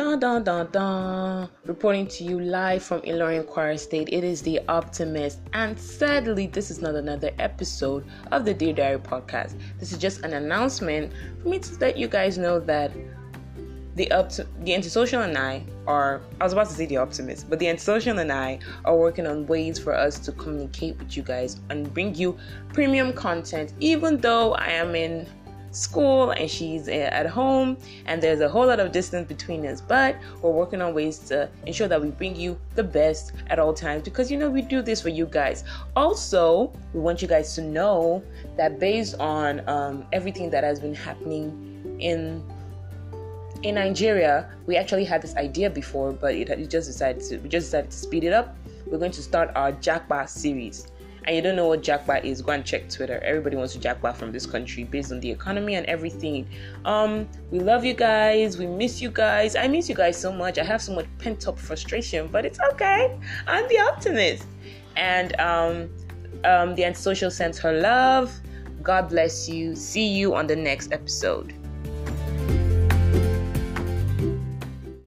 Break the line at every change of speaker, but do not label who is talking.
Dun dun dun dun. Reporting to you live from Ilorin Kwara State. It is the Optimist, and sadly, this is not another episode of the Dear Diary podcast. This is just an announcement for me to let you guys know that the the antisocial and I are I was about to say the optimist, but the antisocial and I are working on ways for us to communicate with you guys and bring you premium content, even though I am in school and she's at home and there's a whole lot of distance between us. But we're working on ways to ensure that we bring you the best at all times because you know we do this for you guys. Also we want you guys to know that based on um, everything that has been happening in in Nigeria, we actually had this idea before, but it, it just decided to we just decided to speed it up. We're going to start our Japa series and you don't know what japa is, go and check Twitter. Everybody wants to japa from this country based on the economy and everything. Um, we love you guys. We miss you guys. I miss you guys so much. I have so much pent up frustration, but it's okay. I'm the optimist. And um, um, the antisocial sends her love. God bless you. See you on the next episode.